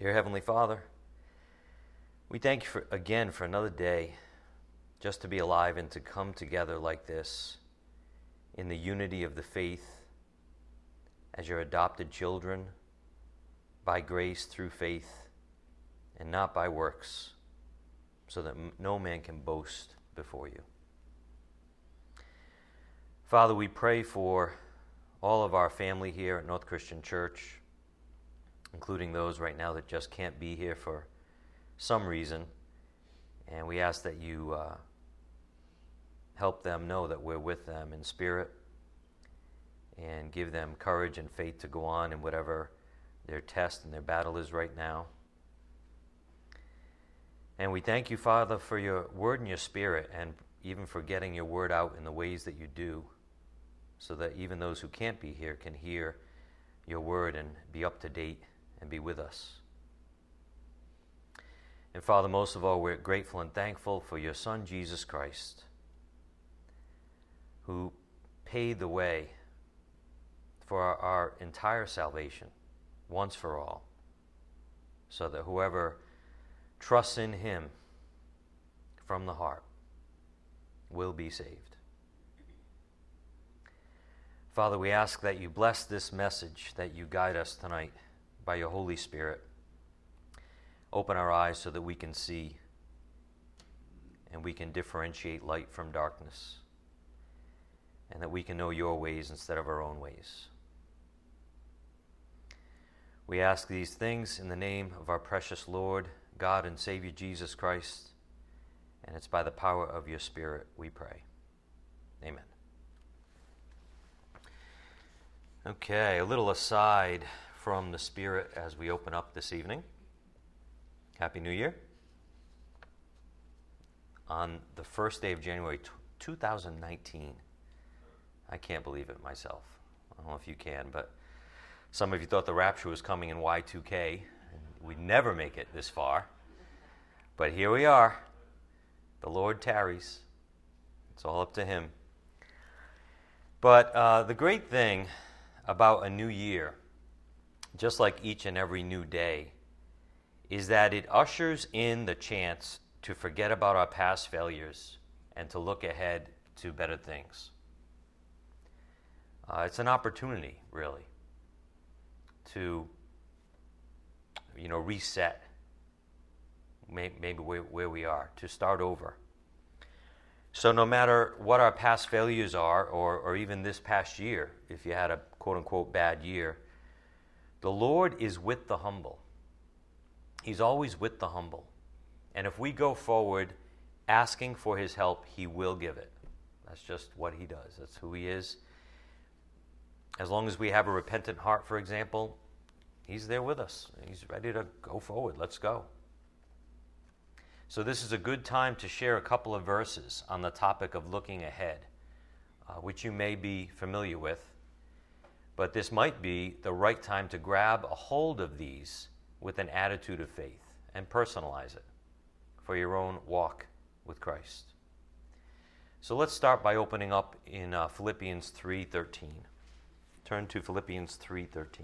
Dear Heavenly Father, we thank you for, again for another day just to be alive and to come together like this in the unity of the faith as your adopted children by grace through faith and not by works, so that no man can boast before you. Father, we pray for all of our family here at North Christian Church, including those right now that just can't be here for some reason. And we ask that you uh, help them know that we're with them in spirit and give them courage and faith to go on in whatever their test and their battle is right now. And we thank you, Father, for your word and your spirit, and even for getting your word out in the ways that you do, so that even those who can't be here can hear your word and be up to date and be with us. And Father, most of all, we're grateful and thankful for your Son, Jesus Christ, who paid the way for our, our entire salvation once for all, so that whoever trusts in him from the heart will be saved. Father, we ask that you bless this message, that you guide us tonight by your Holy Spirit. Open our eyes so that we can see and we can differentiate light from darkness, and that we can know your ways instead of our own ways. We ask these things in the name of our precious Lord, God and Savior Jesus Christ, and it's by the power of your Spirit we pray. Amen. Okay, a little aside from the Spirit as we open up this evening. Happy New Year. On the first day of January 2019, I can't believe it myself. I don't know if you can, but some of you thought the rapture was coming in Y2K, we'd never make it this far. But here we are. The Lord tarries. It's all up to Him. But uh, the great thing about a new year, just like each and every new day, is that it ushers in the chance to forget about our past failures and to look ahead to better things. Uh, it's an opportunity, really to you know reset maybe where, where we are to start over so no matter what our past failures are or, or even this past year if you had a quote unquote bad year the lord is with the humble he's always with the humble and if we go forward asking for his help he will give it that's just what he does that's who he is as long as we have a repentant heart, for example, He's there with us. He's ready to go forward. Let's go. So, this is a good time to share a couple of verses on the topic of looking ahead, uh, which you may be familiar with. But this might be the right time to grab a hold of these with an attitude of faith and personalize it for your own walk with Christ. So let's start by opening up in uh, Philippians 3:13. Turn to Philippians 3:13.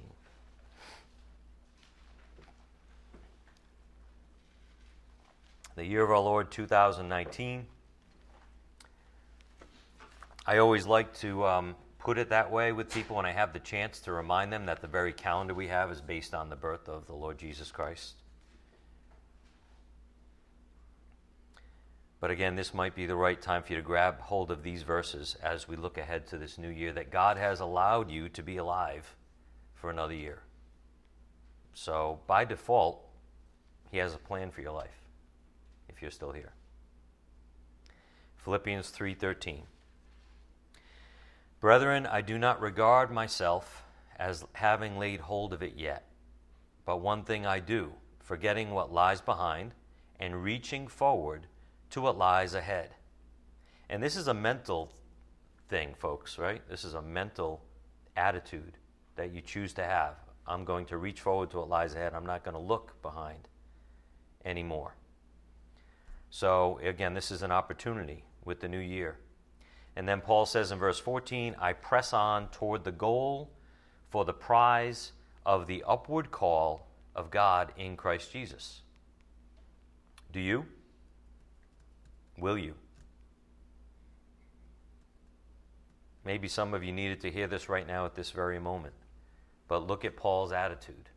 The year of our Lord 2019. I always like to um, put it that way with people when I have the chance to remind them that the very calendar we have is based on the birth of the Lord Jesus Christ. But again, this might be the right time for you to grab hold of these verses as we look ahead to this new year that God has allowed you to be alive for another year. So, by default, He has a plan for your life if you're still here. Philippians 3:13 Brethren, I do not regard myself as having laid hold of it yet, but one thing I do, forgetting what lies behind and reaching forward to what lies ahead. And this is a mental thing, folks, right? This is a mental attitude that you choose to have. I'm going to reach forward to what lies ahead. I'm not going to look behind anymore. So, again, this is an opportunity with the new year. And then Paul says in verse 14, I press on toward the goal for the prize of the upward call of God in Christ Jesus. Do you? Will you? Maybe some of you needed to hear this right now at this very moment. But look at Paul's attitude.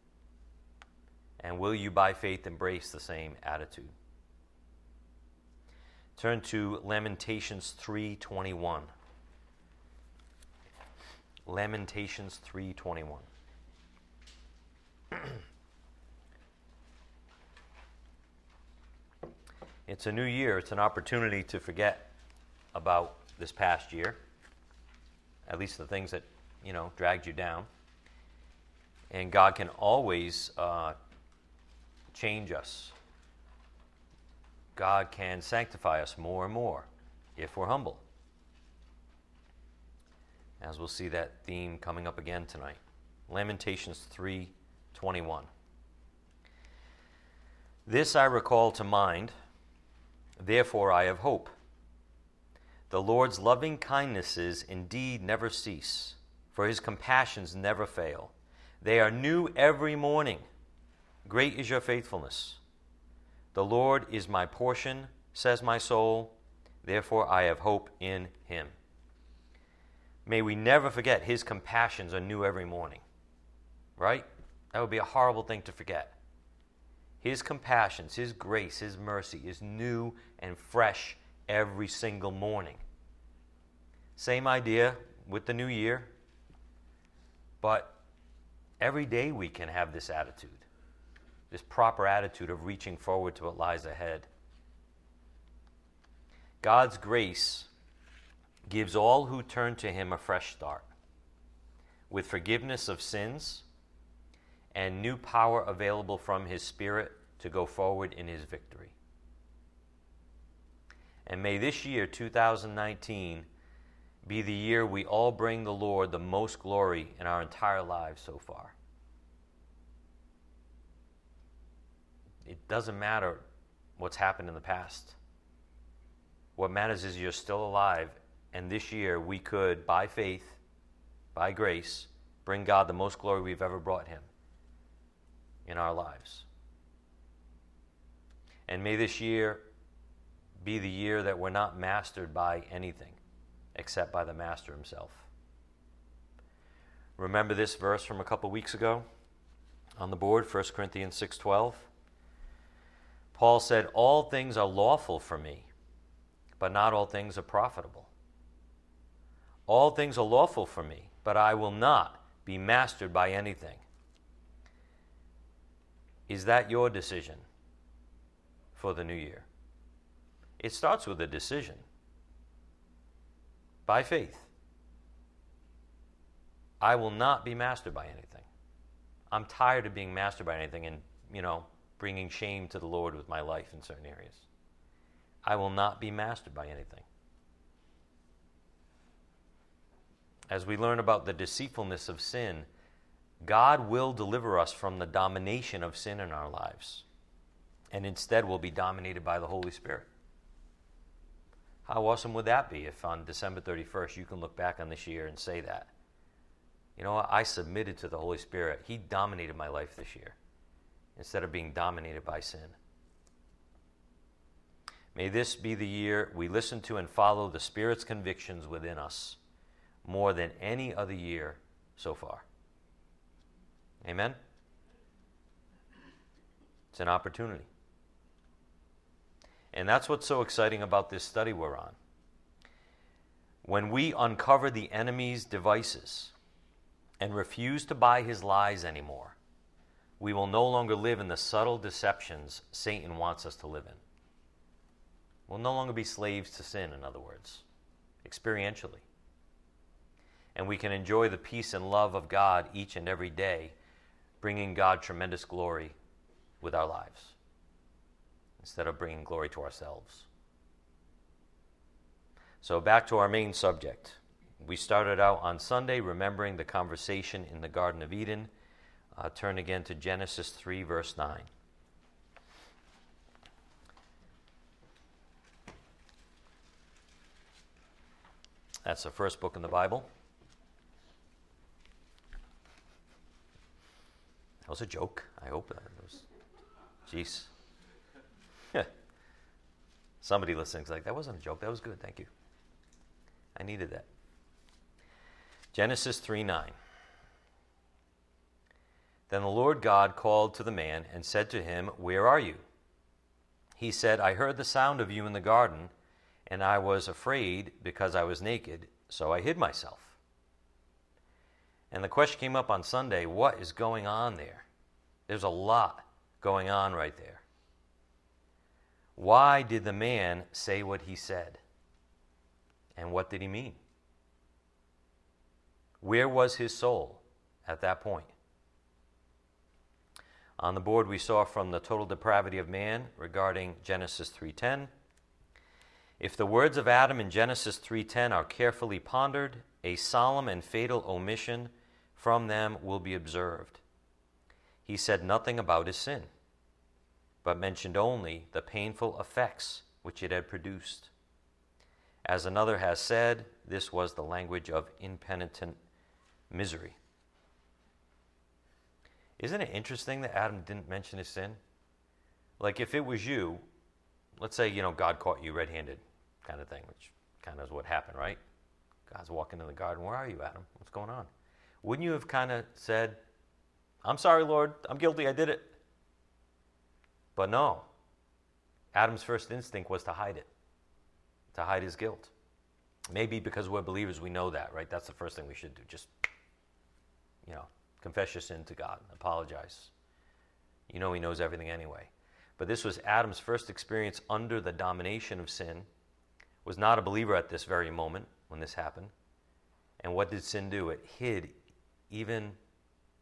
And will you, by faith, embrace the same attitude? Turn to Lamentations 3:21. Lamentations 3:21. it's a new year. It's an opportunity to forget about this past year at least the things that, you know, dragged you down. And God can always uh, change us. God can sanctify us more and more if we're humble. As we'll see that theme coming up again tonight. Lamentations 3:21. This I recall to mind, therefore I have hope. The Lord's loving kindnesses indeed never cease, for his compassions never fail. They are new every morning. Great is your faithfulness. The Lord is my portion, says my soul. Therefore I have hope in him. May we never forget his compassions are new every morning. Right? That would be a horrible thing to forget. His compassions, his grace, his mercy is new and fresh every single morning. Same idea with the new year, but every day we can have this attitude, this proper attitude of reaching forward to what lies ahead. God's grace gives all who turn to Him a fresh start with forgiveness of sins and new power available from His Spirit to go forward in His victory. And may this year, 2019, be the year we all bring the Lord the most glory in our entire lives so far. It doesn't matter what's happened in the past. What matters is you're still alive, and this year we could, by faith, by grace, bring God the most glory we've ever brought Him in our lives. And may this year be the year that we're not mastered by anything except by the Master himself. Remember this verse from a couple weeks ago on the board, 1 Corinthians 6:12. Paul said, "All things are lawful for me, but not all things are profitable. All things are lawful for me, but I will not be mastered by anything." Is that your decision for the new year? It starts with a decision by faith. I will not be mastered by anything. I'm tired of being mastered by anything and, you know, bringing shame to the Lord with my life in certain areas. I will not be mastered by anything. As we learn about the deceitfulness of sin, God will deliver us from the domination of sin in our lives, and instead we'll be dominated by the Holy Spirit. How awesome would that be if on December 31st you can look back on this year and say that? You know? I submitted to the Holy Spirit. He dominated my life this year instead of being dominated by sin. May this be the year we listen to and follow the Spirit's convictions within us more than any other year so far. Amen? It's an opportunity. And that's what's so exciting about this study we're on. When we uncover the enemy's devices and refuse to buy his lies anymore, we will no longer live in the subtle deceptions Satan wants us to live in. We'll no longer be slaves to sin, in other words, experientially. And we can enjoy the peace and love of God each and every day, bringing God tremendous glory with our lives instead of bringing glory to ourselves. So, back to our main subject. We started out on Sunday remembering the conversation in the Garden of Eden. Uh, turn again to Genesis 3, verse 9. That's the first book in the Bible. That was a joke. I hope that was. Jeez. Somebody listening's like, that wasn't a joke. That was good. Thank you. I needed that. Genesis 3 9. Then the Lord God called to the man and said to him, Where are you? He said, I heard the sound of you in the garden, and I was afraid because I was naked, so I hid myself. And the question came up on Sunday what is going on there? There's a lot going on right there. Why did the man say what he said? And what did he mean? Where was his soul at that point? On the board we saw from the total depravity of man regarding Genesis 3:10. If the words of Adam in Genesis 3:10 are carefully pondered, a solemn and fatal omission from them will be observed. He said nothing about his sin but mentioned only the painful effects which it had produced. As another has said, this was the language of impenitent misery. Isn't it interesting that Adam didn't mention his sin? Like if it was you, let's say, you know, God caught you red handed, kind of thing, which kind of is what happened, right? God's walking in the garden. Where are you, Adam? What's going on? Wouldn't you have kind of said, I'm sorry, Lord, I'm guilty, I did it? But no. Adam's first instinct was to hide it, to hide his guilt. Maybe because we're believers, we know that, right? That's the first thing we should do. Just, you know, confess your sin to God, apologize. You know, He knows everything anyway. But this was Adam's first experience under the domination of sin. Was not a believer at this very moment when this happened. And what did sin do? It hid even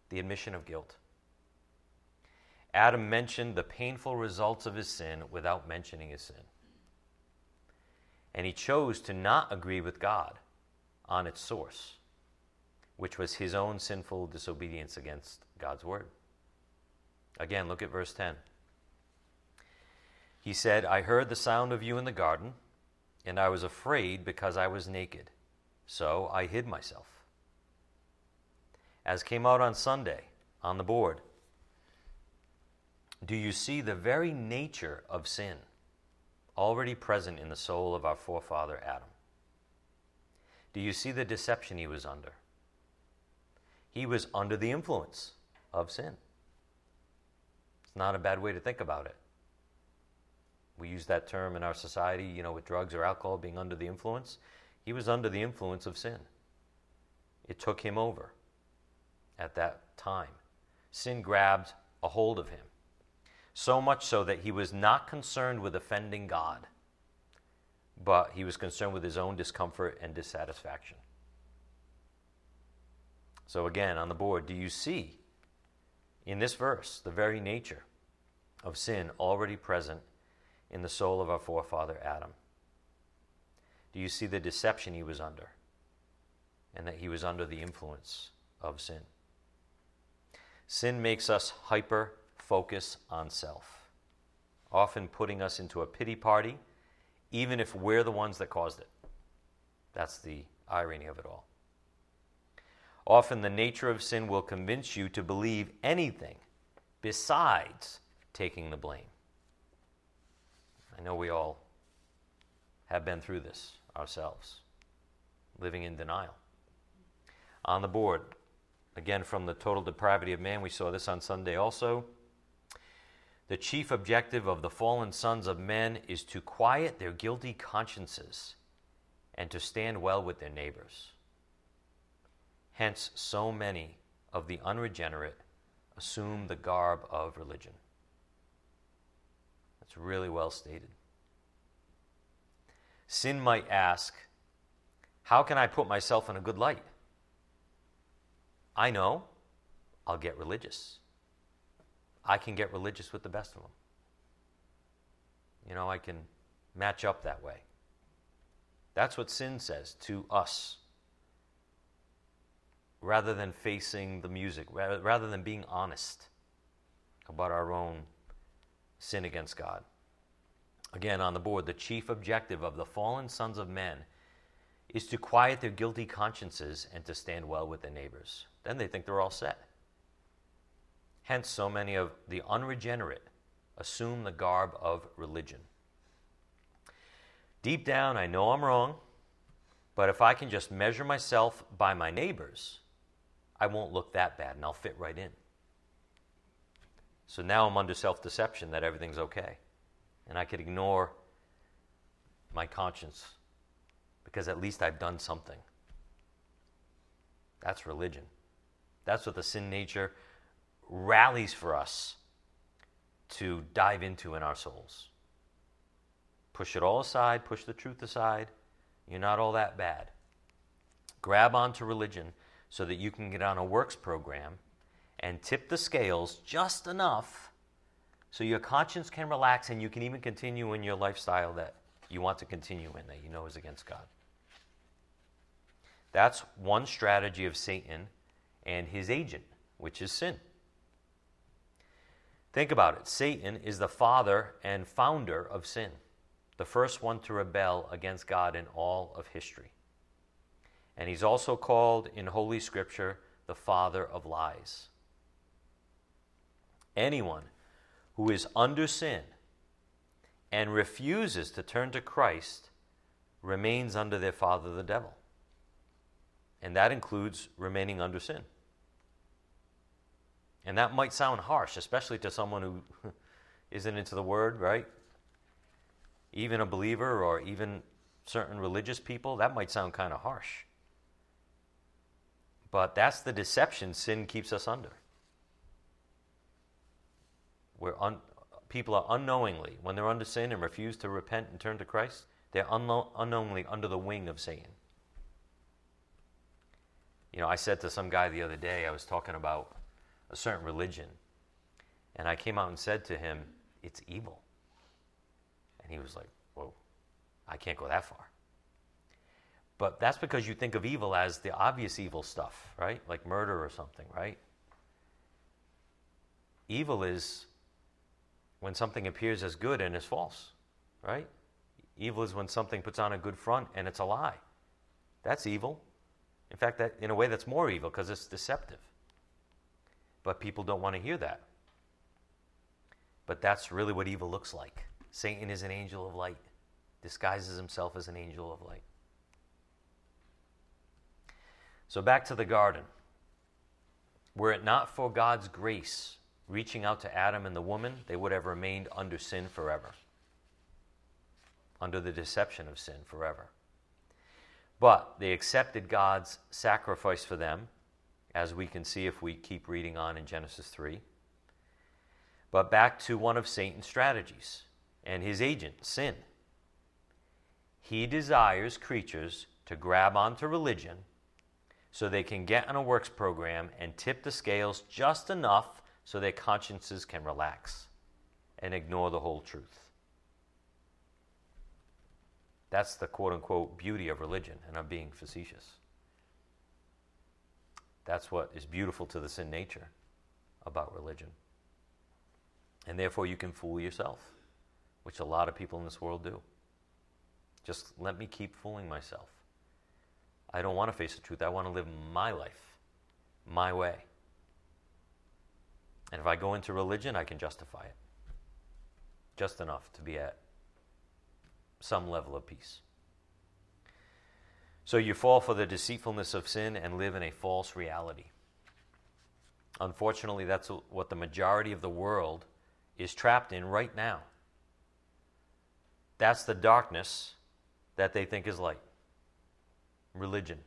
the admission of guilt. Adam mentioned the painful results of his sin without mentioning his sin. And he chose to not agree with God on its source, which was his own sinful disobedience against God's word. Again, look at verse 10. He said, I heard the sound of you in the garden, and I was afraid because I was naked. So I hid myself. As came out on Sunday on the board, do you see the very nature of sin already present in the soul of our forefather Adam? Do you see the deception he was under? He was under the influence of sin. It's not a bad way to think about it. We use that term in our society, you know, with drugs or alcohol being under the influence. He was under the influence of sin. It took him over at that time. Sin grabbed a hold of him so much so that he was not concerned with offending God, but he was concerned with his own discomfort and dissatisfaction. So, again, on the board, do you see in this verse the very nature of sin already present in the soul of our forefather Adam? Do you see the deception he was under and that he was under the influence of sin? Sin makes us hyper focus on self, often putting us into a pity party, even if we're the ones that caused it. That's the irony of it all. Often the nature of sin will convince you to believe anything besides taking the blame. I know we all have been through this ourselves, living in denial. On the board, again from the total depravity of man, we saw this on Sunday also. The chief objective of the fallen sons of men is to quiet their guilty consciences and to stand well with their neighbors. Hence, so many of the unregenerate assume the garb of religion. That's really well stated. Sin might ask, How can I put myself in a good light? I know, I'll get religious. I can get religious with the best of them. You know, I can match up that way. That's what sin says to us. Rather than facing the music, rather than being honest about our own sin against God. Again, on the board, the chief objective of the fallen sons of men is to quiet their guilty consciences and to stand well with their neighbors. Then they think they're all set. Hence, so many of the unregenerate assume the garb of religion. Deep down, I know I'm wrong, but if I can just measure myself by my neighbors, I won't look that bad and I'll fit right in. So now I'm under self deception that everything's okay. And I could ignore my conscience because at least I've done something. That's religion. That's what the sin nature rallies for us to dive into in our souls. Push it all aside, push the truth aside. You're not all that bad. Grab onto religion so that you can get on a works program and tip the scales just enough so your conscience can relax and you can even continue in your lifestyle that you want to continue in that you know is against God. That's one strategy of Satan and his agent, which is sin. Think about it Satan is the father and founder of sin, the first one to rebel against God in all of history. And he's also called in Holy Scripture the father of lies. Anyone who is under sin and refuses to turn to Christ remains under their father, the devil. And that includes remaining under sin. And that might sound harsh, especially to someone who isn't into the word, right? Even a believer or even certain religious people, that might sound kind of harsh. But that's the deception sin keeps us under. Where un- people are unknowingly, when they're under sin and refuse to repent and turn to Christ, they're unknow- unknowingly under the wing of Satan. You know, I said to some guy the other day, I was talking about a certain religion, and I came out and said to him, It's evil. And he was like, Whoa, I can't go that far. But that's because you think of evil as the obvious evil stuff, right? Like murder or something, right? Evil is when something appears as good and is false, right? Evil is when something puts on a good front and it's a lie. That's evil. In fact, that, in a way, that's more evil because it's deceptive. But people don't want to hear that. But that's really what evil looks like. Satan is an angel of light, disguises himself as an angel of light. So back to the garden. Were it not for God's grace reaching out to Adam and the woman, they would have remained under sin forever, under the deception of sin forever. But they accepted God's sacrifice for them, as we can see if we keep reading on in Genesis 3. But back to one of Satan's strategies and his agent, sin. He desires creatures to grab onto religion so they can get on a works program and tip the scales just enough so their consciences can relax and ignore the whole truth. That's the quote unquote beauty of religion, and I'm being facetious. That's what is beautiful to the sin nature about religion. And therefore, you can fool yourself, which a lot of people in this world do. Just let me keep fooling myself. I don't want to face the truth. I want to live my life, my way. And if I go into religion, I can justify it. Just enough to be at some level of peace. So you fall for the deceitfulness of sin and live in a false reality. Unfortunately, that's what the majority of the world is trapped in right now. That's the darkness that they think is light religion,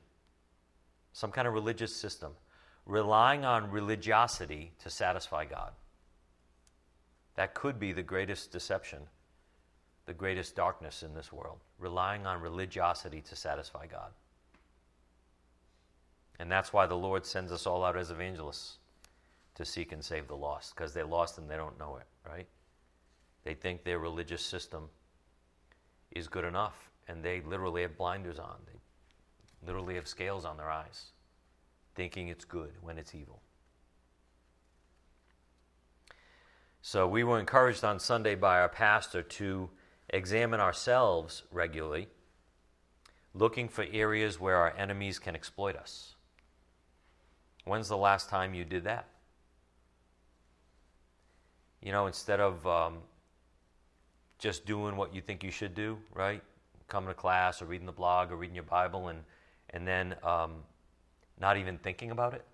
some kind of religious system, relying on religiosity to satisfy God. That could be the greatest deception, the greatest darkness in this world, relying on religiosity to satisfy God. And that's why the Lord sends us all out as evangelists to seek and save the lost, because they're lost and they don't know it, right? They think their religious system is good enough, and they literally have blinders on. They literally have scales on their eyes, thinking it's good when it's evil. So we were encouraged on Sunday by our pastor to examine ourselves regularly, looking for areas where our enemies can exploit us. When's the last time you did that? you know, instead of um, just doing what you think you should do, right? Coming to class or reading the blog or reading your Bible and, and then um, not even thinking about it,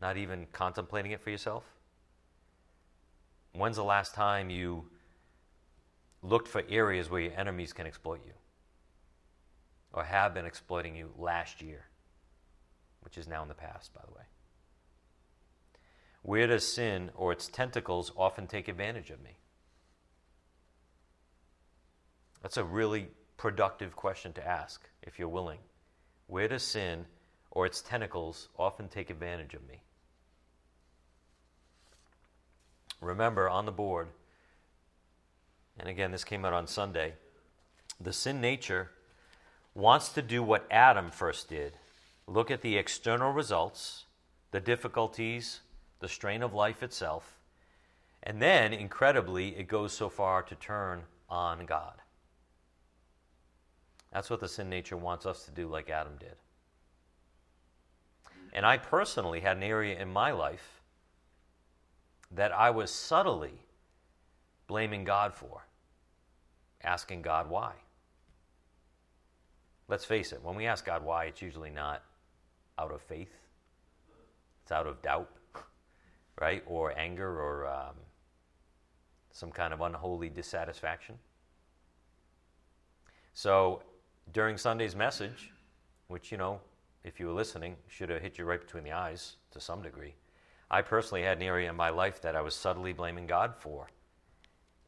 not even contemplating it for yourself? When's the last time you looked for areas where your enemies can exploit you or have been exploiting you last year, which is now in the past, by the way? Where does sin or its tentacles often take advantage of me? That's a really productive question to ask if you're willing. Where does sin or its tentacles often take advantage of me? Remember on the board, and again, this came out on Sunday, the sin nature wants to do what Adam first did look at the external results, the difficulties, the strain of life itself, and then, incredibly, it goes so far to turn on God. That's what the sin nature wants us to do, like Adam did. And I personally had an area in my life that I was subtly blaming God for, asking God why. Let's face it, when we ask God why, it's usually not out of faith, it's out of doubt, right? Or anger or um, some kind of unholy dissatisfaction. So during Sunday's message, which, you know, if you were listening, should have hit you right between the eyes to some degree. I personally had an area in my life that I was subtly blaming God for.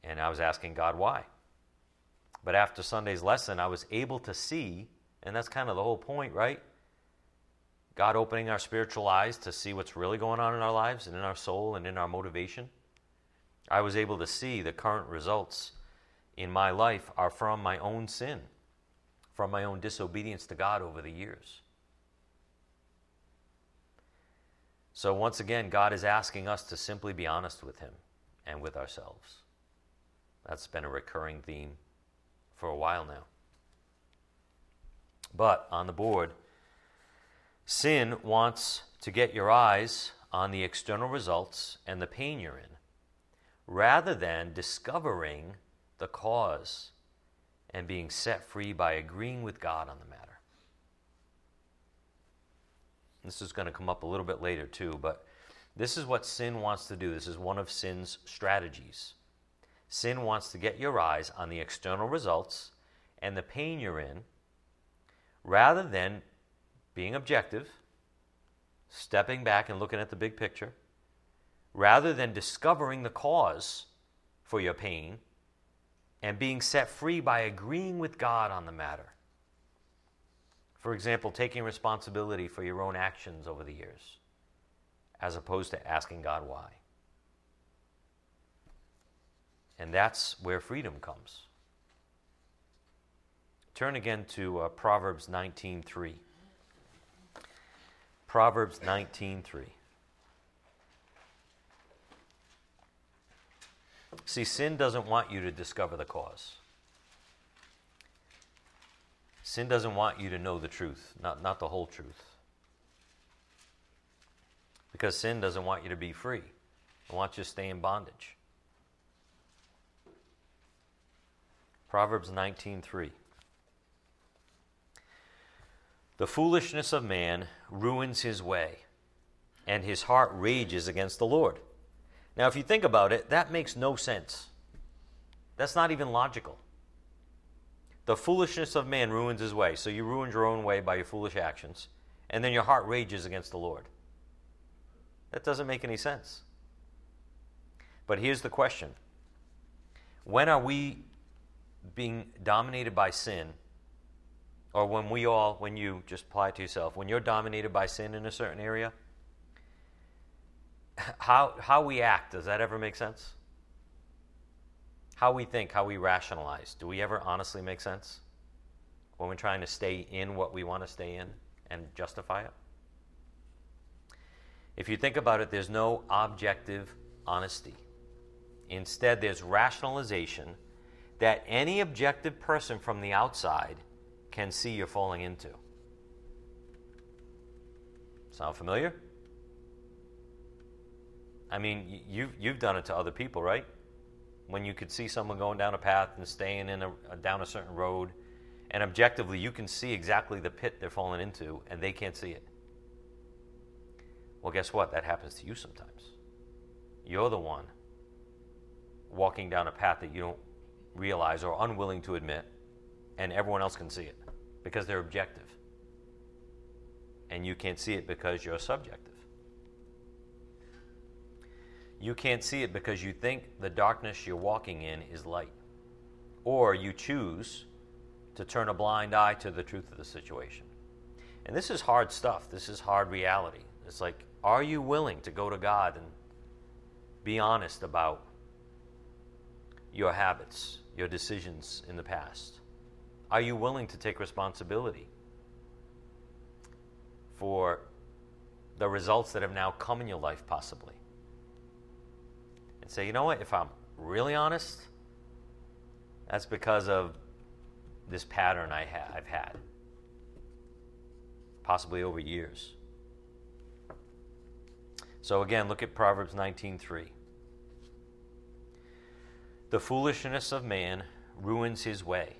And I was asking God why. But after Sunday's lesson, I was able to see, and that's kind of the whole point, right? God opening our spiritual eyes to see what's really going on in our lives and in our soul and in our motivation. I was able to see the current results in my life are from my own sin, from my own disobedience to God over the years. So, once again, God is asking us to simply be honest with Him and with ourselves. That's been a recurring theme for a while now. But on the board, sin wants to get your eyes on the external results and the pain you're in, rather than discovering the cause and being set free by agreeing with God on the matter. This is going to come up a little bit later, too, but this is what sin wants to do. This is one of sin's strategies. Sin wants to get your eyes on the external results and the pain you're in rather than being objective, stepping back and looking at the big picture, rather than discovering the cause for your pain and being set free by agreeing with God on the matter. For example, taking responsibility for your own actions over the years, as opposed to asking God why. And that's where freedom comes. Turn again to uh, Proverbs 19:3. Proverbs 19:3. See, sin doesn't want you to discover the cause. Sin doesn't want you to know the truth, not, not the whole truth. Because sin doesn't want you to be free, it wants you to stay in bondage. Proverbs 19:3 The foolishness of man ruins his way, and his heart rages against the Lord. Now, if you think about it, that makes no sense. That's not even logical. The foolishness of man ruins his way. So you ruined your own way by your foolish actions. And then your heart rages against the Lord. That doesn't make any sense. But here's the question When are we being dominated by sin? Or when we all, when you just apply it to yourself, when you're dominated by sin in a certain area, how, how we act, does that ever make sense? how we think, how we rationalize. Do we ever honestly make sense when we're trying to stay in what we want to stay in and justify it? If you think about it, there's no objective honesty. Instead, there's rationalization that any objective person from the outside can see you're falling into. Sound familiar? I mean, you've, you've done it to other people, right? When you could see someone going down a path and staying in a, down a certain road, and objectively you can see exactly the pit they're falling into, and they can't see it. Well, guess what? That happens to you sometimes. You're the one walking down a path that you don't realize or unwilling to admit, and everyone else can see it because they're objective. And you can't see it because you're subjective. You can't see it because you think the darkness you're walking in is light. Or you choose to turn a blind eye to the truth of the situation. And this is hard stuff. This is hard reality. It's like, are you willing to go to God and be honest about your habits, your decisions in the past? Are you willing to take responsibility for the results that have now come in your life, possibly? And say, you know what, if I'm really honest, that's because of this pattern I ha- I've had, possibly over years. So again, look at Proverbs 19:3. The foolishness of man ruins his way,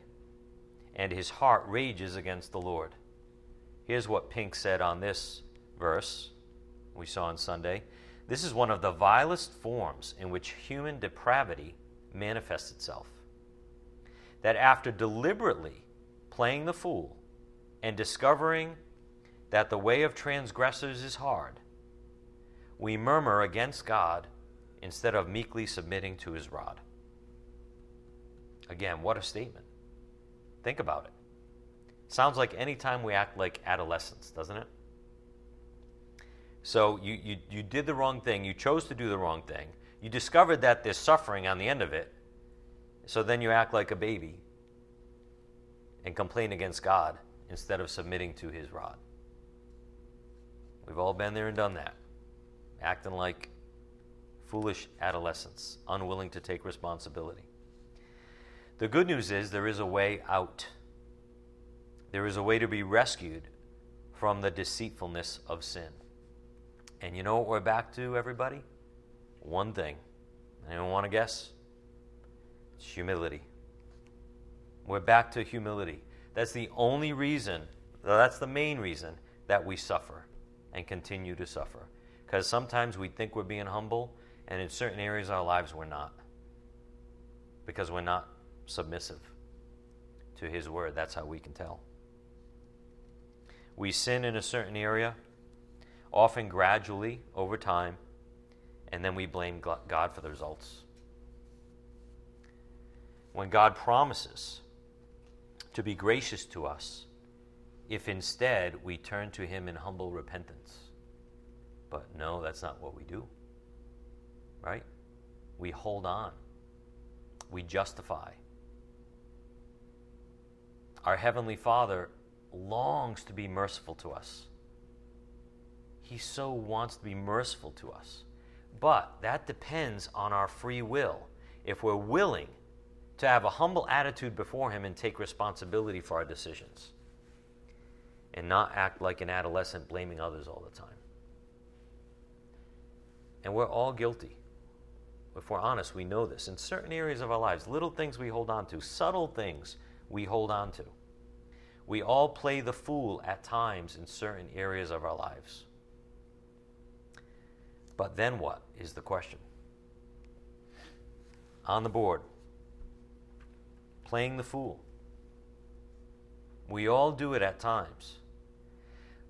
and his heart rages against the Lord. Here's what Pink said on this verse we saw on Sunday. This is one of the vilest forms in which human depravity manifests itself. That after deliberately playing the fool and discovering that the way of transgressors is hard, we murmur against God instead of meekly submitting to his rod. Again, what a statement. Think about it. Sounds like any time we act like adolescents, doesn't it? So you, you, you did the wrong thing, you chose to do the wrong thing, you discovered that there's suffering on the end of it, so then you act like a baby and complain against God instead of submitting to his rod. We've all been there and done that, acting like foolish adolescents, unwilling to take responsibility. The good news is there is a way out. There is a way to be rescued from the deceitfulness of sin. And you know what we're back to, everybody? One thing. Anyone want to guess? It's humility. We're back to humility. That's the only reason, that's the main reason that we suffer and continue to suffer. Because sometimes we think we're being humble, and in certain areas of our lives, we're not. Because we're not submissive to His Word. That's how we can tell. We sin in a certain area, often gradually over time, and then we blame God for the results. When God promises to be gracious to us, if instead we turn to Him in humble repentance. But no, that's not what we do. Right? We hold on, we justify. Our Heavenly Father longs to be merciful to us. He so wants to be merciful to us. But that depends on our free will. If we're willing to have a humble attitude before Him and take responsibility for our decisions, and not act like an adolescent blaming others all the time. And we're all guilty. If we're honest, we know this. In certain areas of our lives, little things we hold on to, subtle things we hold on to. We all play the fool at times in certain areas of our lives. But then what is the question? On the board, playing the fool. We all do it at times.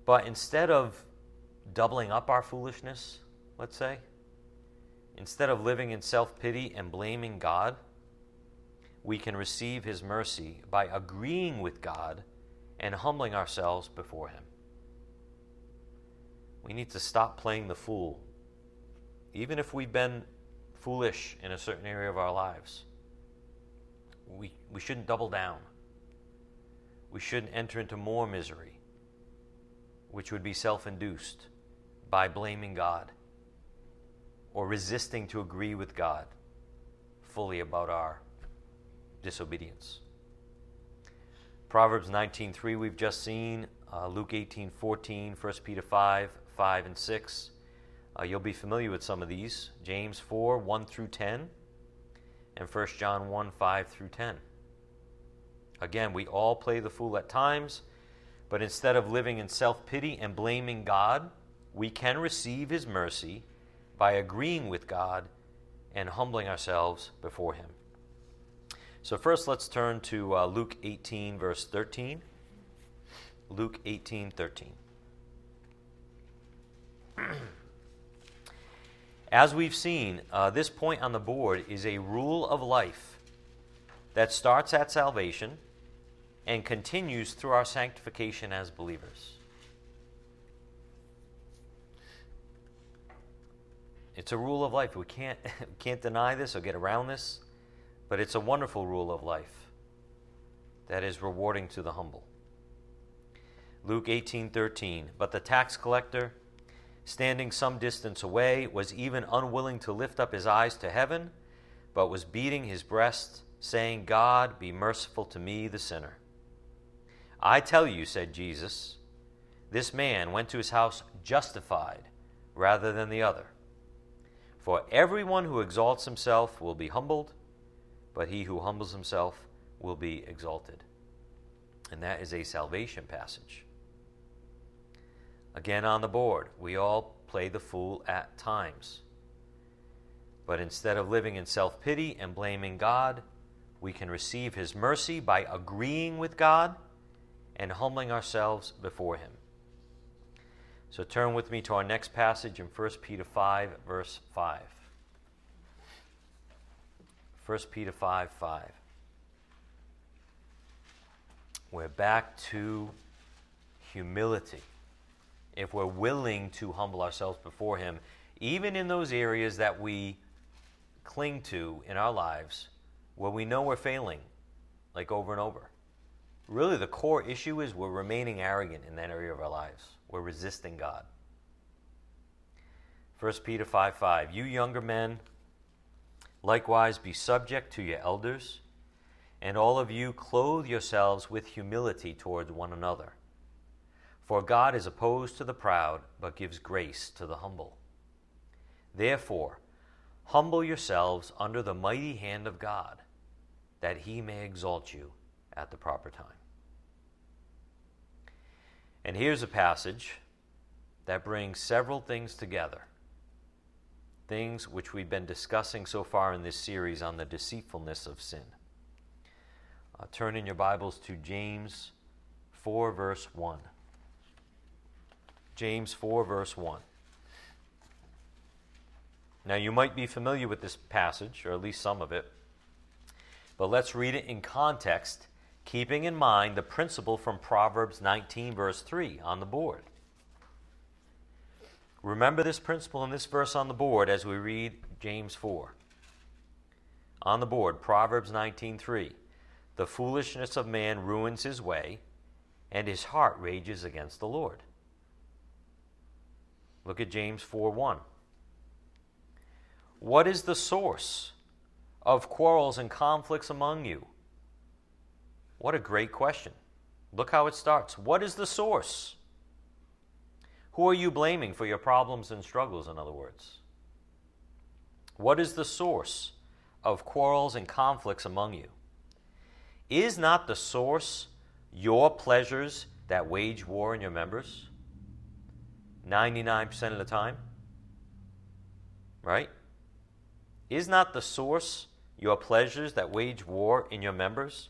But instead of doubling up our foolishness, let's say, instead of living in self pity and blaming God, we can receive His mercy by agreeing with God and humbling ourselves before Him. We need to stop playing the fool even if we've been foolish in a certain area of our lives, we, we shouldn't double down. We shouldn't enter into more misery, which would be self induced by blaming God or resisting to agree with God fully about our disobedience. Proverbs 19:3 we've just seen, uh, Luke 18:14, 1 Peter 5, 5 and 6 Uh, you'll be familiar with some of these James 4 1 through 10, and 1 John 1 5 through 10. Again, we all play the fool at times, but instead of living in self pity and blaming God, we can receive His mercy by agreeing with God and humbling ourselves before Him. So, first, let's turn to uh, Luke 18, verse 13. Luke 18, 13. As we've seen, uh, this point on the board is a rule of life that starts at salvation and continues through our sanctification as believers. It's a rule of life. We can't, we can't deny this or get around this, but it's a wonderful rule of life that is rewarding to the humble. Luke 18:13 But the tax collector standing some distance away was even unwilling to lift up his eyes to heaven but was beating his breast saying God be merciful to me the sinner. I tell you said Jesus this man went to his house justified rather than the other. For everyone who exalts himself will be humbled, but he who humbles himself will be exalted. And that is a salvation passage. Again on the board, we all play the fool at times. But instead of living in self pity and blaming God, we can receive His mercy by agreeing with God and humbling ourselves before Him. So turn with me to our next passage in 1 Peter 5, verse 5. 1 Peter 5 5. We're back to humility. If we're willing to humble ourselves before Him, even in those areas that we cling to in our lives where we know we're failing, like over and over. Really, the core issue is we're remaining arrogant in that area of our lives. We're resisting God. 1 Peter 5 5. You younger men, likewise be subject to your elders, and all of you clothe yourselves with humility towards one another. For God is opposed to the proud, but gives grace to the humble. Therefore, humble yourselves under the mighty hand of God, that he may exalt you at the proper time. And here's a passage that brings several things together. Things which we've been discussing so far in this series on the deceitfulness of sin. Uh, turn in your Bibles to James 4, verse 1. James 4, verse 1. Now, you might be familiar with this passage, or at least some of it, but let's read it in context keeping in mind the principle from Proverbs 19, verse 3 on the board. Remember this principle in this verse on the board as we read James 4. On the board, Proverbs 19:3. The foolishness of man ruins his way, and his heart rages against the Lord. Look at James 4 1. What is the source of quarrels and conflicts among you? What a great question. Look how it starts. What is the source? Who are you blaming for your problems and struggles, in other words? What is the source of quarrels and conflicts among you? Is not the source your pleasures that wage war in your members? 99% of the time? Right? Is not the source your pleasures that wage war in your members?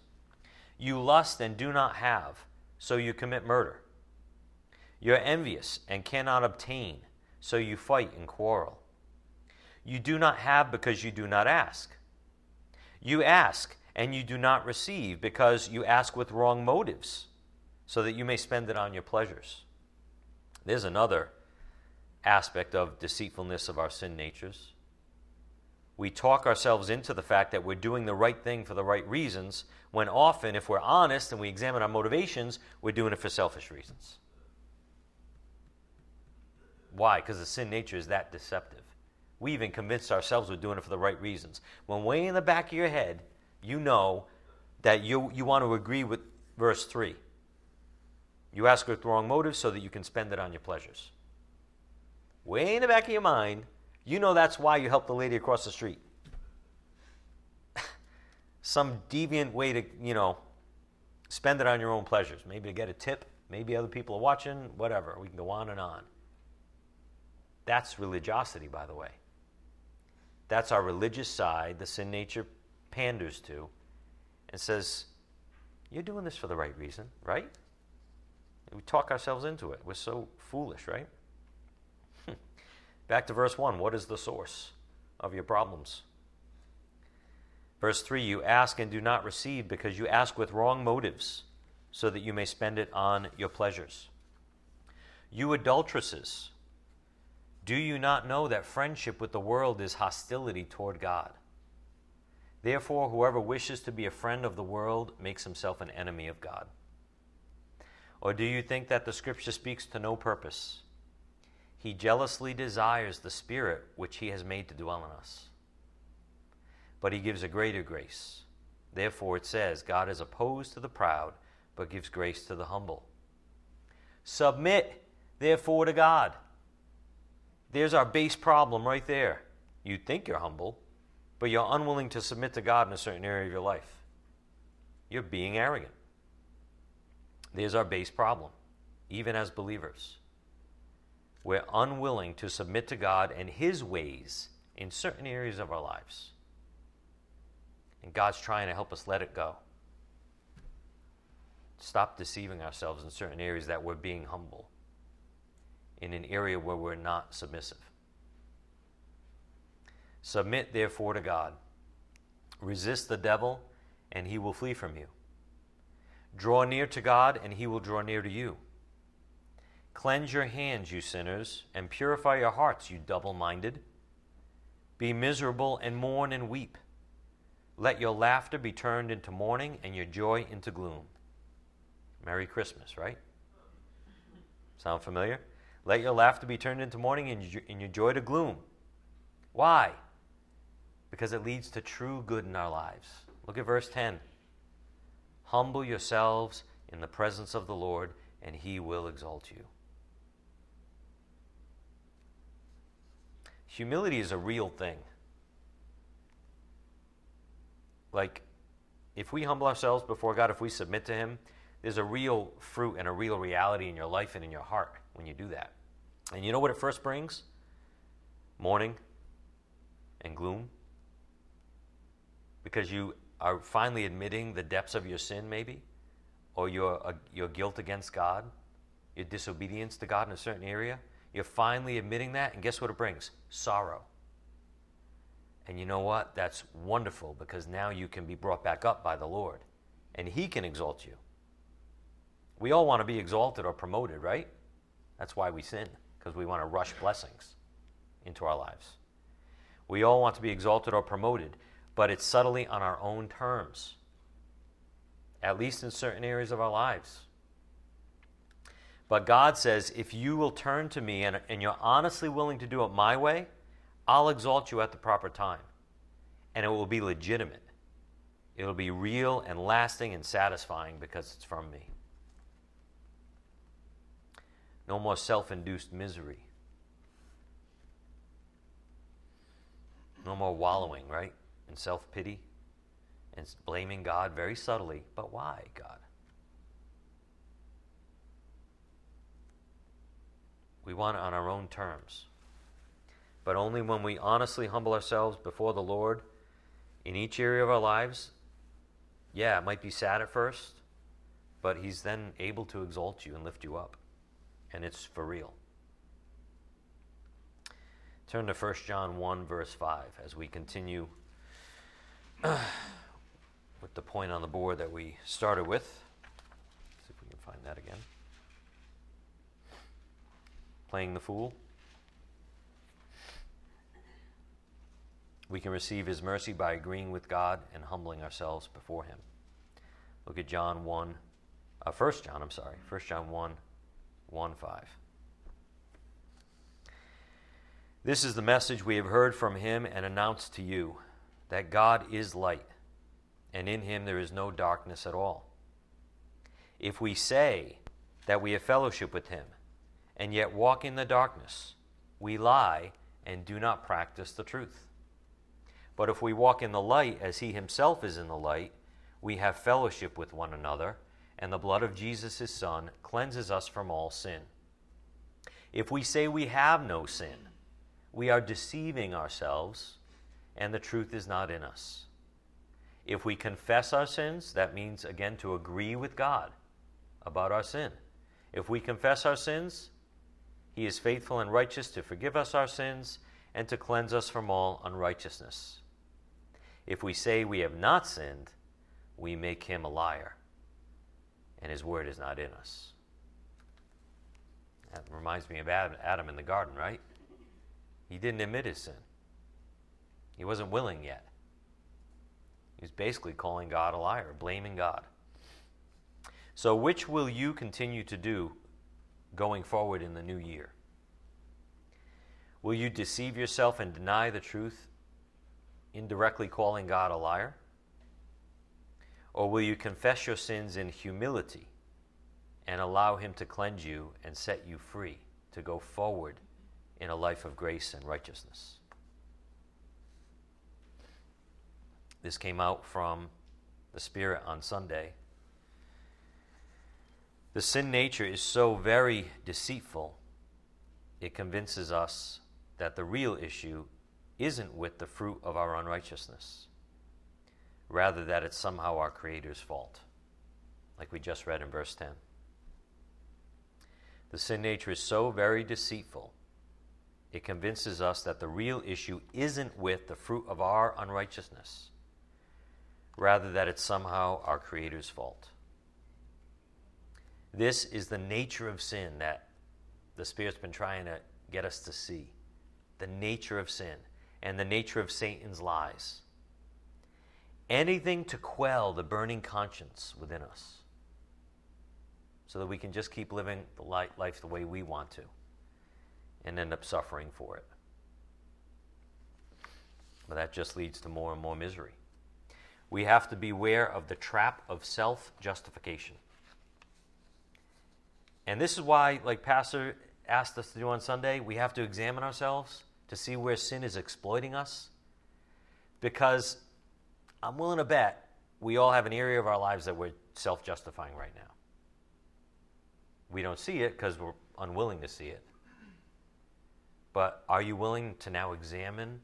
You lust and do not have, so you commit murder. You're envious and cannot obtain, so you fight and quarrel. You do not have because you do not ask. You ask and you do not receive because you ask with wrong motives, so that you may spend it on your pleasures. There's another aspect of deceitfulness of our sin natures we talk ourselves into the fact that we're doing the right thing for the right reasons, when often, if we're honest and we examine our motivations, we're doing it for selfish reasons. Why? Because the sin nature is that deceptive. We even convinced ourselves we're doing it for the right reasons. When way in the back of your head, you know that you, you want to agree with verse 3. You ask with wrong motives so that you can spend it on your pleasures. way in the back of your mind, you know that's why you helped the lady across the street. Some deviant way to, you know, spend it on your own pleasures. Maybe to get a tip, maybe other people are watching, whatever. We can go on and on. That's religiosity, by the way. That's our religious side, the sin nature panders to, and says, You're doing this for the right reason, right? We talk ourselves into it. We're so foolish, right? Hmm. Back to verse 1 what is the source of your problems? Verse 3 You ask and do not receive because you ask with wrong motives, so that you may spend it on your pleasures. You adulteresses, do you not know that friendship with the world is hostility toward God? Therefore, whoever wishes to be a friend of the world makes himself an enemy of God. Or do you think that the Scripture speaks to no purpose? He jealously desires the Spirit which He has made to dwell in us. But He gives a greater grace. Therefore, it says, God is opposed to the proud, but gives grace to the humble. Submit, therefore, to God. There's our base problem right there. You think you're humble, but you're unwilling to submit to God in a certain area of your life. You're being arrogant. There's our base problem, even as believers. We're unwilling to submit to God and His ways in certain areas of our lives. And God's trying to help us let it go. Stop deceiving ourselves in certain areas that we're being humble, in an area where we're not submissive. Submit, therefore, to God. Resist the devil, and he will flee from you. Draw near to God, and he will draw near to you. Cleanse your hands, you sinners, and purify your hearts, you double minded. Be miserable and mourn and weep. Let your laughter be turned into mourning and your joy into gloom. Merry Christmas, right? Sound familiar? Let your laughter be turned into mourning and your joy to gloom. Why? Because it leads to true good in our lives. Look at verse 10. Humble yourselves in the presence of the Lord, and he will exalt you. Humility is a real thing. Like, if we humble ourselves before God, if we submit to Him, there's a real fruit and a real reality in your life and in your heart when you do that. And you know what it first brings? Mourning and gloom. Because you are finally admitting the depths of your sin, maybe, or your, uh, your guilt against God, your disobedience to God in a certain area. You're finally admitting that, and guess what it brings? Sorrow. And you know what? That's wonderful because now you can be brought back up by the Lord, and He can exalt you. We all want to be exalted or promoted, right? That's why we sin, because we want to rush blessings into our lives. We all want to be exalted or promoted, but it's subtly on our own terms, at least in certain areas of our lives. But God says, if you will turn to me and, and you're honestly willing to do it my way, I'll exalt you at the proper time. And it will be legitimate. It'll be real and lasting and satisfying because it's from me. No more self induced misery. No more wallowing, right? In self pity and blaming God very subtly. But why, God? We want it on our own terms. But only when we honestly humble ourselves before the Lord in each area of our lives. Yeah, it might be sad at first, but He's then able to exalt you and lift you up. And it's for real. Turn to 1 John 1, verse 5, as we continue with the point on the board that we started with. Let's see if we can find that again playing the fool. We can receive his mercy by agreeing with God and humbling ourselves before him. Look at John 1, uh, 1 John, I'm sorry, 1 John 1, 1 5. This is the message we have heard from him and announced to you that God is light, and in him there is no darkness at all. If we say that we have fellowship with him, and yet walk in the darkness, we lie and do not practice the truth. But if we walk in the light as he himself is in the light, we have fellowship with one another, and the blood of Jesus his Son cleanses us from all sin. If we say we have no sin, we are deceiving ourselves, and the truth is not in us. If we confess our sins, that means, again, to agree with God about our sin. If we confess our sins, He is faithful and righteous to forgive us our sins and to cleanse us from all unrighteousness. If we say we have not sinned, we make Him a liar, and His word is not in us. That reminds me of Adam in the garden, right? He didn't admit his sin. He wasn't willing yet. He was basically calling God a liar, blaming God. So, which will you continue to do going forward in the new year? Will you deceive yourself and deny the truth, indirectly calling God a liar? Or will you confess your sins in humility and allow Him to cleanse you and set you free to go forward in a life of grace and righteousness. This came out from the Spirit on Sunday. The sin nature is so very deceitful, it convinces us that the real issue isn't with the fruit of our unrighteousness, rather, that it's somehow our Creator's fault, like we just read in verse 10. The sin nature is so very deceitful it convinces us that the real issue isn't with the fruit of our unrighteousness, rather, that it's somehow our Creator's fault. This is the nature of sin that the Spirit's been trying to get us to see the nature of sin and the nature of Satan's lies. Anything to quell the burning conscience within us so that we can just keep living the life the way we want to and end up suffering for it. But that just leads to more and more misery. We have to beware of the trap of self justification. And this is why, like Pastor asked us to do on Sunday, we have to examine ourselves to see where sin is exploiting us. Because I'm willing to bet we all have an area of our lives that we're self justifying right now. We don't see it because we're unwilling to see it. But are you willing to now examine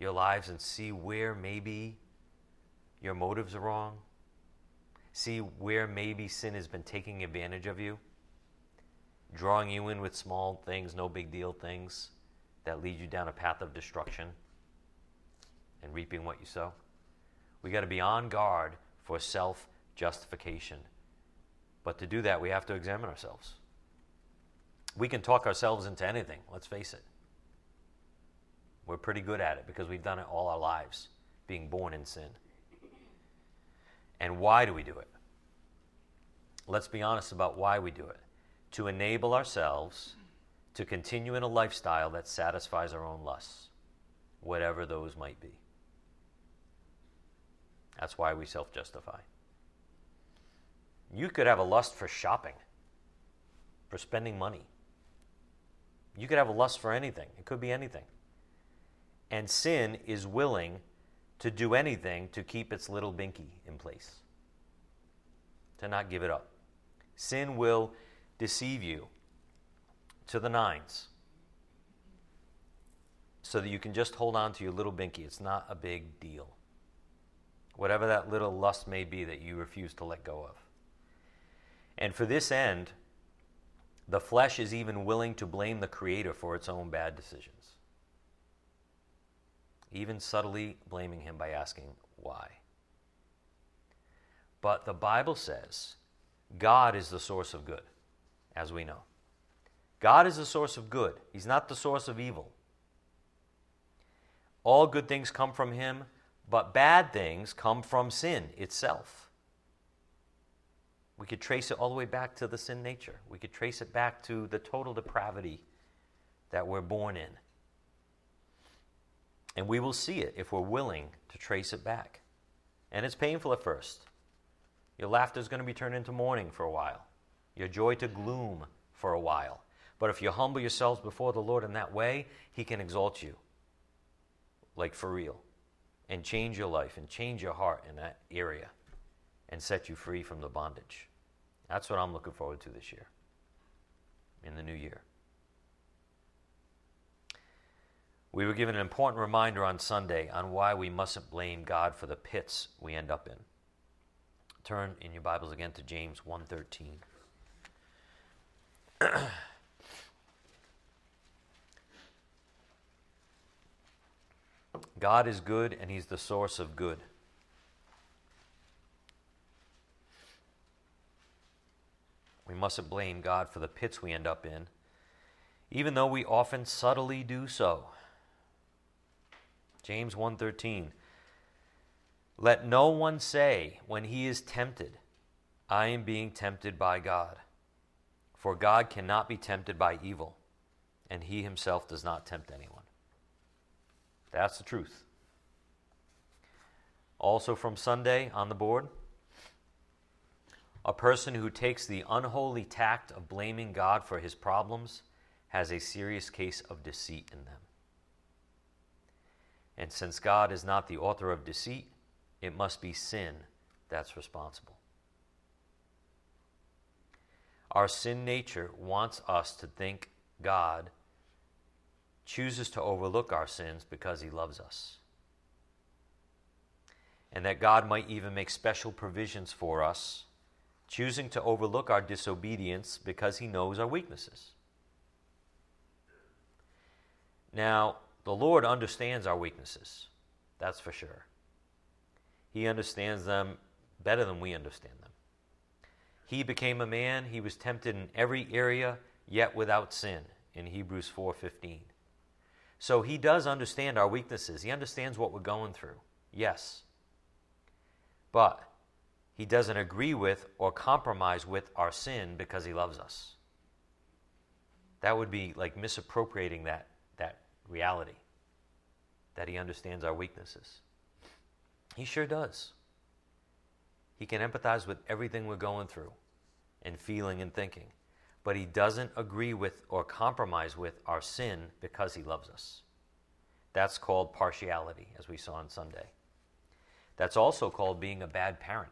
your lives and see where maybe your motives are wrong? See where maybe sin has been taking advantage of you? Drawing you in with small things, no big deal things that lead you down a path of destruction and reaping what you sow? We got to be on guard for self justification. But to do that, we have to examine ourselves. We can talk ourselves into anything, let's face it. We're pretty good at it because we've done it all our lives, being born in sin. And why do we do it? Let's be honest about why we do it. To enable ourselves to continue in a lifestyle that satisfies our own lusts, whatever those might be. That's why we self justify. You could have a lust for shopping, for spending money. You could have a lust for anything. It could be anything. And sin is willing to do anything to keep its little binky in place, to not give it up. Sin will deceive you to the nines so that you can just hold on to your little binky. It's not a big deal. Whatever that little lust may be that you refuse to let go of. And for this end, the flesh is even willing to blame the Creator for its own bad decisions, even subtly blaming Him by asking why. But the Bible says God is the source of good, as we know. God is the source of good, He's not the source of evil. All good things come from Him, but bad things come from sin itself. We could trace it all the way back to the sin nature. We could trace it back to the total depravity that we're born in. And we will see it if we're willing to trace it back. And it's painful at first. Your laughter is going to be turned into mourning for a while, your joy to gloom for a while. But if you humble yourselves before the Lord in that way, He can exalt you, like for real, and change your life and change your heart in that area and set you free from the bondage. That's what I'm looking forward to this year, in the new year. We were given an important reminder on Sunday on why we mustn't blame God for the pits we end up in. Turn in your Bibles again to James 1:13. God is good and he's the source of good. We mustn't blame God for the pits we end up in, even though we often subtly do so. James 1:13 Let no one say when he is tempted, I am being tempted by God. For God cannot be tempted by evil, and he himself does not tempt anyone. That's the truth. Also from Sunday on the board, a person who takes the unholy tact of blaming God for his problems has a serious case of deceit in them. And since God is not the author of deceit, it must be sin that's responsible. Our sin nature wants us to think God chooses to overlook our sins because he loves us. And that God might even make special provisions for us, choosing to overlook our disobedience because he knows our weaknesses. Now, the Lord understands our weaknesses, that's for sure. He understands them better than we understand them. He became a man, he was tempted in every area, yet without sin, in Hebrews 4:15. So he does understand our weaknesses. He understands what we're going through. Yes. But he doesn't agree with or compromise with our sin because he loves us. That would be like misappropriating that reality that He understands our weaknesses. He sure does. He can empathize with everything we're going through and feeling and thinking, but He doesn't agree with or compromise with our sin because He loves us. That's called partiality, as we saw on Sunday. That's also called being a bad parent.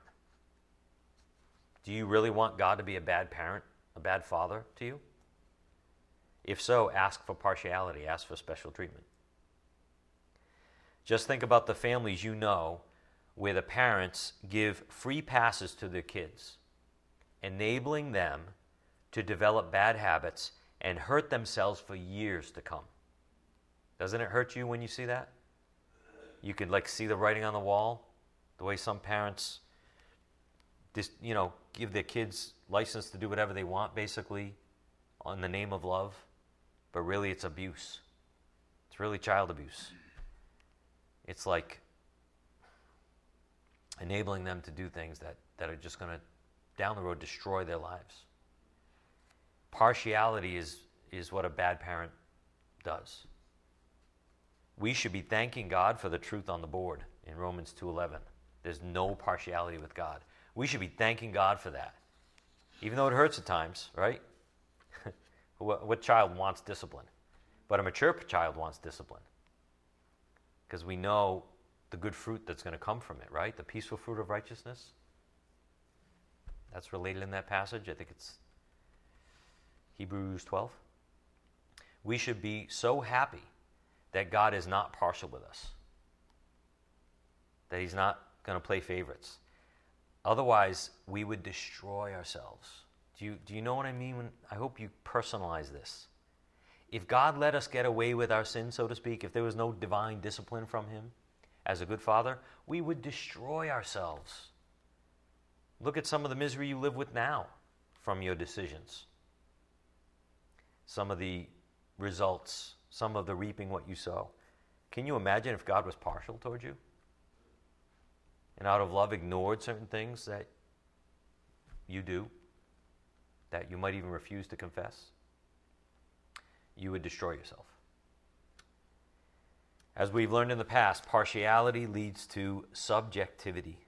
Do you really want God to be a bad parent, a bad father to you? If so, ask for partiality, ask for special treatment. Just think about the families you know where the parents give free passes to their kids, enabling them to develop bad habits and hurt themselves for years to come. Doesn't it hurt you when you see that? You could like see the writing on the wall, the way some parents just, you know, give their kids license to do whatever they want basically in the name of love but really it's abuse. It's really child abuse. It's like enabling them to do things that, that are just going to, down the road, destroy their lives. Partiality is, is what a bad parent does. We should be thanking God for the truth on the board in Romans 2:11. There's no partiality with God. We should be thanking God for that. Even though it hurts at times, right? What, child wants discipline? But a mature child wants discipline. Because we know the good fruit that's going to come from it, right? The peaceful fruit of righteousness. That's related in that passage. I think it's Hebrews 12. We should be so happy that God is not partial with us, that He's not going to play favorites. Otherwise, we would destroy ourselves. Do you, do you know what I mean? When, I hope you personalize this. If God let us get away with our sin, so to speak, if there was no divine discipline from Him as a good father, we would destroy ourselves. Look at some of the misery you live with now from your decisions, some of the results, some of the reaping what you sow. Can you imagine if God was partial toward you? And out of love ignored certain things that you do? That you might even refuse to confess, you would destroy yourself. As we've learned in the past, partiality leads to subjectivity.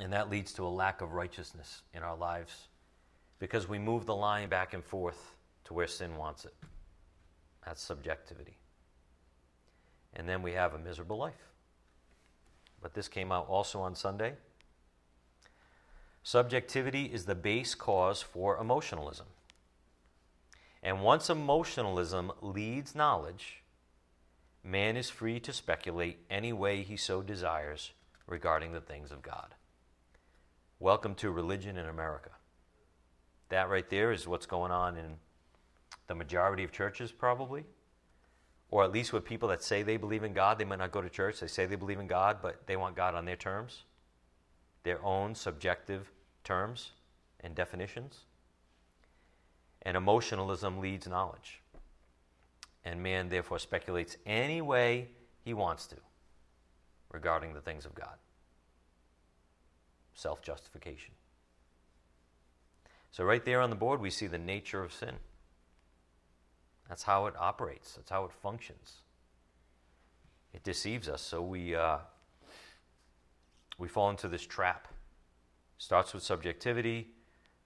And that leads to a lack of righteousness in our lives because we move the line back and forth to where sin wants it. That's subjectivity. And then we have a miserable life. But this came out also on Sunday. Subjectivity is the base cause for emotionalism. And once emotionalism leads knowledge, man is free to speculate any way he so desires regarding the things of God. Welcome to religion in America. That right there is what's going on in the majority of churches, probably. Or at least with people that say they believe in God. They might not go to church, they say they believe in God, but they want God on their terms, their own subjective terms and definitions. And emotionalism leads knowledge. And man, therefore, speculates any way he wants to regarding the things of God. Self justification. So, right there on the board, we see the nature of sin. That's how it operates, that's how it functions. It deceives us, so we, uh, we fall into this trap. Starts with subjectivity,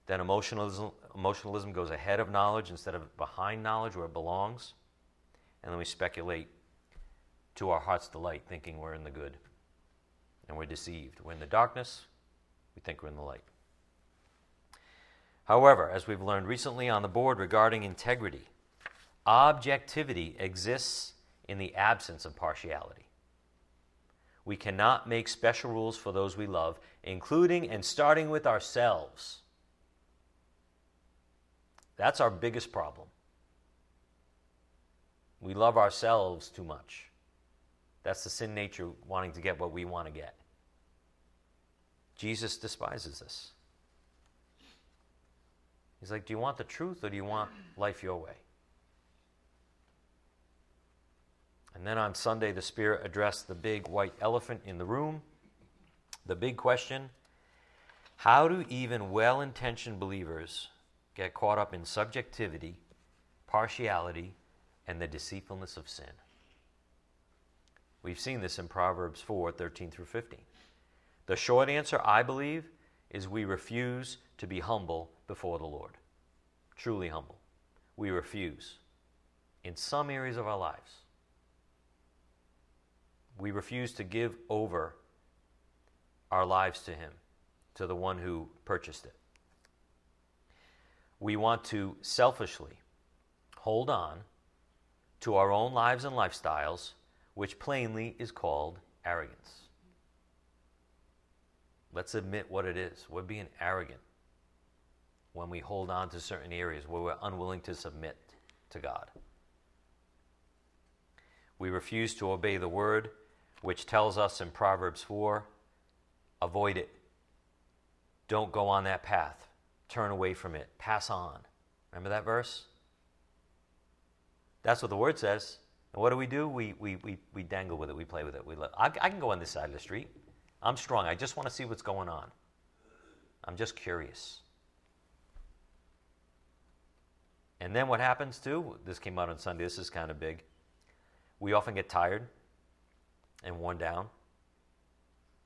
then emotionalism, emotionalism goes ahead of knowledge instead of behind knowledge where it belongs. And then we speculate to our heart's delight, thinking we're in the good. And we're deceived. We're in the darkness, we think we're in the light. However, as we've learned recently on the board regarding integrity, objectivity exists in the absence of partiality. We cannot make special rules for those we love, including and starting with ourselves. That's our biggest problem. We love ourselves too much. That's the sin nature wanting to get what we want to get. Jesus despises this. He's like, Do you want the truth or do you want life your way? And then on Sunday, the Spirit addressed the big white elephant in the room. The big question how do even well intentioned believers get caught up in subjectivity, partiality, and the deceitfulness of sin. We've seen this in Proverbs 4 13 through 15. The short answer, I believe, is we refuse to be humble before the Lord. Truly humble. We refuse in some areas of our lives. We refuse to give over our lives to Him, to the one who purchased it we want to selfishly hold on to our own lives and lifestyles, which plainly is called arrogance. Let's admit what it is. We're being arrogant when we hold on to certain areas where we're unwilling to submit to God. We refuse to obey the word, which tells us in Proverbs 4 avoid it. Don't go on that path turn away from it, pass on. Remember that verse? That's what the word says. And what do we do? We, we, we, we dangle with it, we play with it. We let, I, I can go on this side of the street. I'm strong. I just want to see what's going on. I'm just curious. And then what happens too? This came out on Sunday. This is kind of big. We often get tired and one down.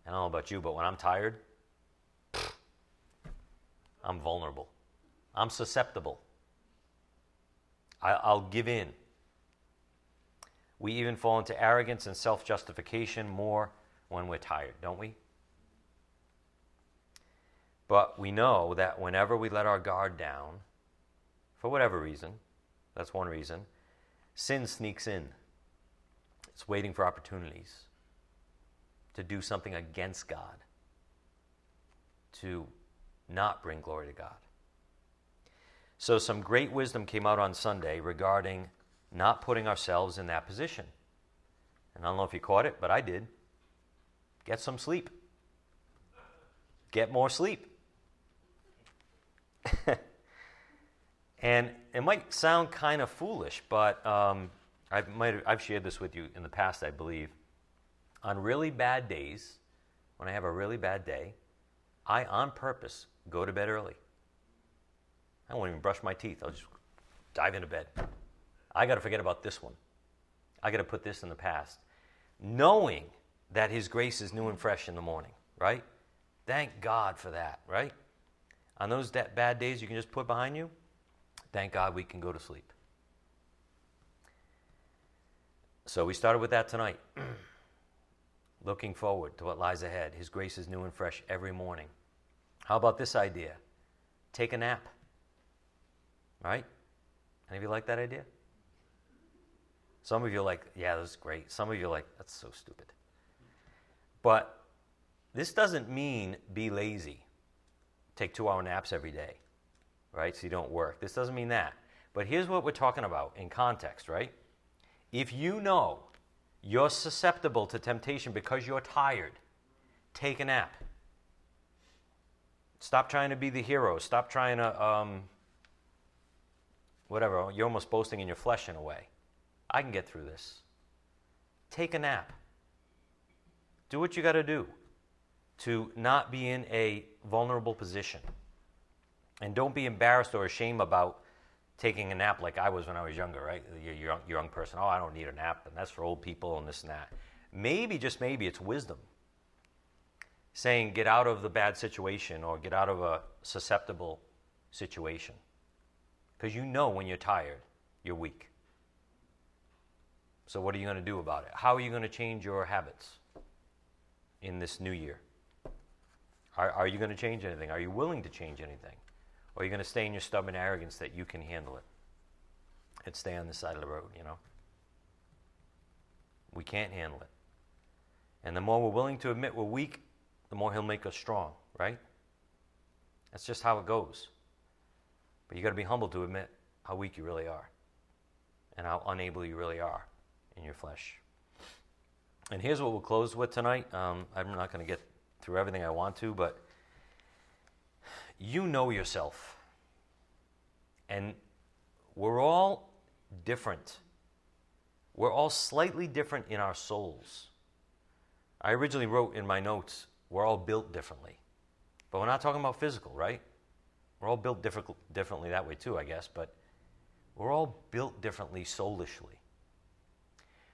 I don't know about you, but when I'm tired, I'm vulnerable. I'm susceptible. I, will give in. We even fall into arrogance and self justification more when we're tired, don't we? But we know that whenever we let our guard down, for whatever reason, that's one reason, sin sneaks in. It's waiting for opportunities to do something against God, to not bring glory to God. So, some great wisdom came out on Sunday regarding not putting ourselves in that position. And I don't know if you caught it, but I did. Get some sleep. Get more sleep. and it might sound kind of foolish, but um, I've, I've shared this with you in the past, I believe. On really bad days, when I have a really bad day, I, on purpose, go to bed early. I won't even brush my teeth. I'll just dive into bed. I got to forget about this one. I got to put this in the past. Knowing that His grace is new and fresh in the morning, right? Thank God for that, right? On those bad days you can just put behind you, Thank God we can go to sleep. So we started with that tonight. Looking forward to what lies ahead. His grace is new and fresh every morning. How about this idea? Take a nap. Right? Any of you like that idea? Some of you are like, yeah, that's great. Some of you are like, that's so stupid. But this doesn't mean be lazy. Take two hour naps every day, right? So you don't work. This doesn't mean that. But here's what we're talking about in context, right? If you know you're susceptible to temptation because you're tired, take a nap. Stop trying to be the hero. Stop trying to, um, whatever, you're almost boasting in your flesh in a way. I can get through this. Take a nap. Do what you got to do to not be in a vulnerable position. And don't be embarrassed or ashamed about taking a nap like I was when I was younger, right? You're young, young person. Oh, I don't need a nap, and that's for old people and this and that. Maybe, just maybe, it's wisdom. Saying, get out of the bad situation or get out of a susceptible situation. Because you know when you're tired, you're weak. So, what are you going to do about it? How are you going to change your habits in this new year? Are, are you going to change anything? Are you willing to change anything? Or are you going to stay in your stubborn arrogance that you can handle it and stay on the side of the road, you know? We can't handle it. And the more we're willing to admit we're weak, the more He'll make us strong, right? That's just how it goes. But you got to be humble to admit how weak you really are and how unable you really are in your flesh. And here's what we'll close with tonight. Um, I'm not going to get through everything I want to, but you know yourself. And we're all different. We're all slightly different in our souls. I originally wrote in my notes, we're all built differently. But we're not talking about physical, right? We're all built different, differently that way too, I guess, but we're all built differently soulishly.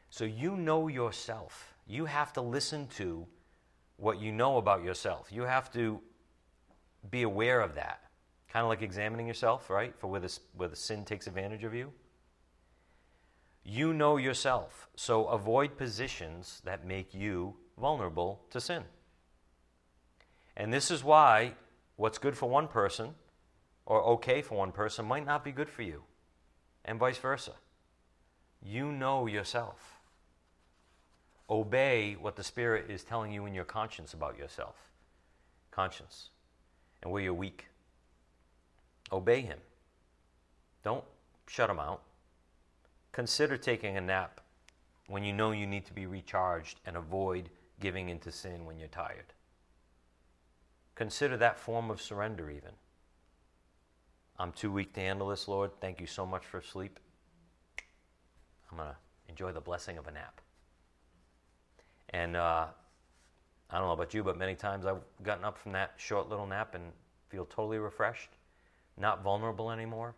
So you know yourself. You have to listen to what you know about yourself. You have to be aware of that. Kind of like examining yourself, right? For where the, where the sin takes advantage of you. You know yourself. So avoid positions that make you vulnerable to sin. And this is why what's good for one person or okay for one person might not be good for you, and vice versa. You know yourself. Obey what the Spirit is telling you in your conscience about yourself. Conscience. And where you're weak. Obey Him. Don't shut Him out. Consider taking a nap when you know you need to be recharged and avoid giving into sin when you're tired. Consider that form of surrender, even. I'm too weak to handle this, Lord. Thank you so much for sleep. I'm going to enjoy the blessing of a nap. And uh, I don't know about you, but many times I've gotten up from that short little nap and feel totally refreshed, not vulnerable anymore,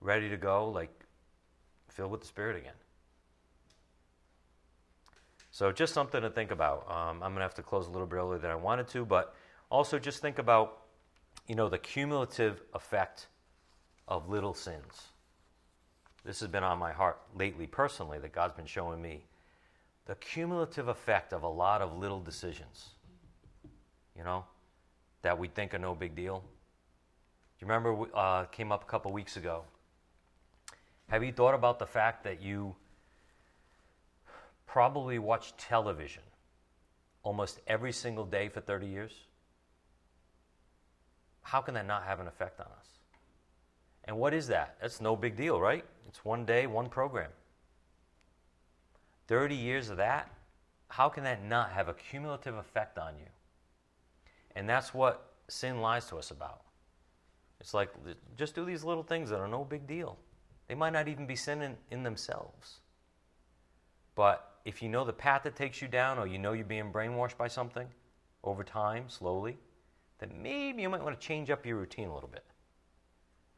ready to go, like filled with the Spirit again. So just something to think about. Um, I'm going to have to close a little bit earlier than I wanted to, but also just think about, you know, the cumulative effect of little sins. This has been on my heart lately, personally, that God's been showing me the cumulative effect of a lot of little decisions, you know, that we think are no big deal. Do you remember uh, came up a couple weeks ago? Have you thought about the fact that you probably watched television almost every single day for 30 years? How can that not have an effect on us? And what is that? That's no big deal, right? It's one day, one program. 30 years of that, how can that not have a cumulative effect on you? And that's what sin lies to us about. It's like, just do these little things that are no big deal. They might not even be sin in, in themselves. But if you know the path that takes you down, or you know you're being brainwashed by something over time, slowly, then maybe you might want to change up your routine a little bit.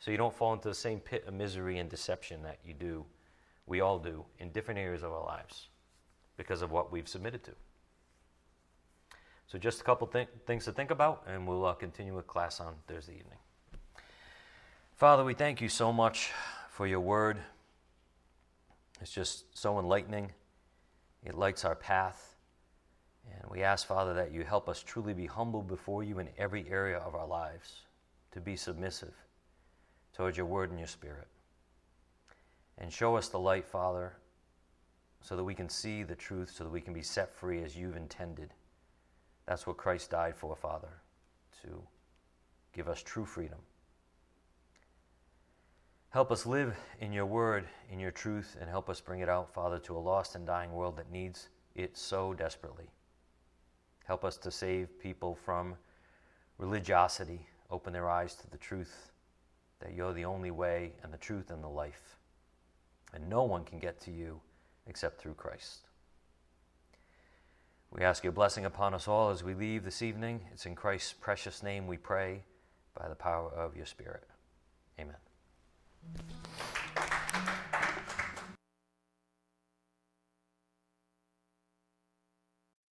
So you don't fall into the same pit of misery and deception that you do we all do in different areas of our lives because of what we've submitted to. So, just a couple th- things to think about, and we'll uh, continue with class on Thursday evening. Father, we thank you so much for your word. It's just so enlightening. It lights our path. And we ask, Father, that you help us truly be humble before you in every area of our lives, to be submissive towards your word and your spirit. And show us the light, Father, so that we can see the truth, so that we can be set free as you've intended. That's what Christ died for, Father, to give us true freedom. Help us live in your word, in your truth, and help us bring it out, Father, to a lost and dying world that needs it so desperately. Help us to save people from religiosity, open their eyes to the truth that you're the only way and the truth and the life. And no one can get to you except through Christ. We ask your blessing upon us all as we leave this evening. It's in Christ's precious name we pray by the power of your Spirit. Amen.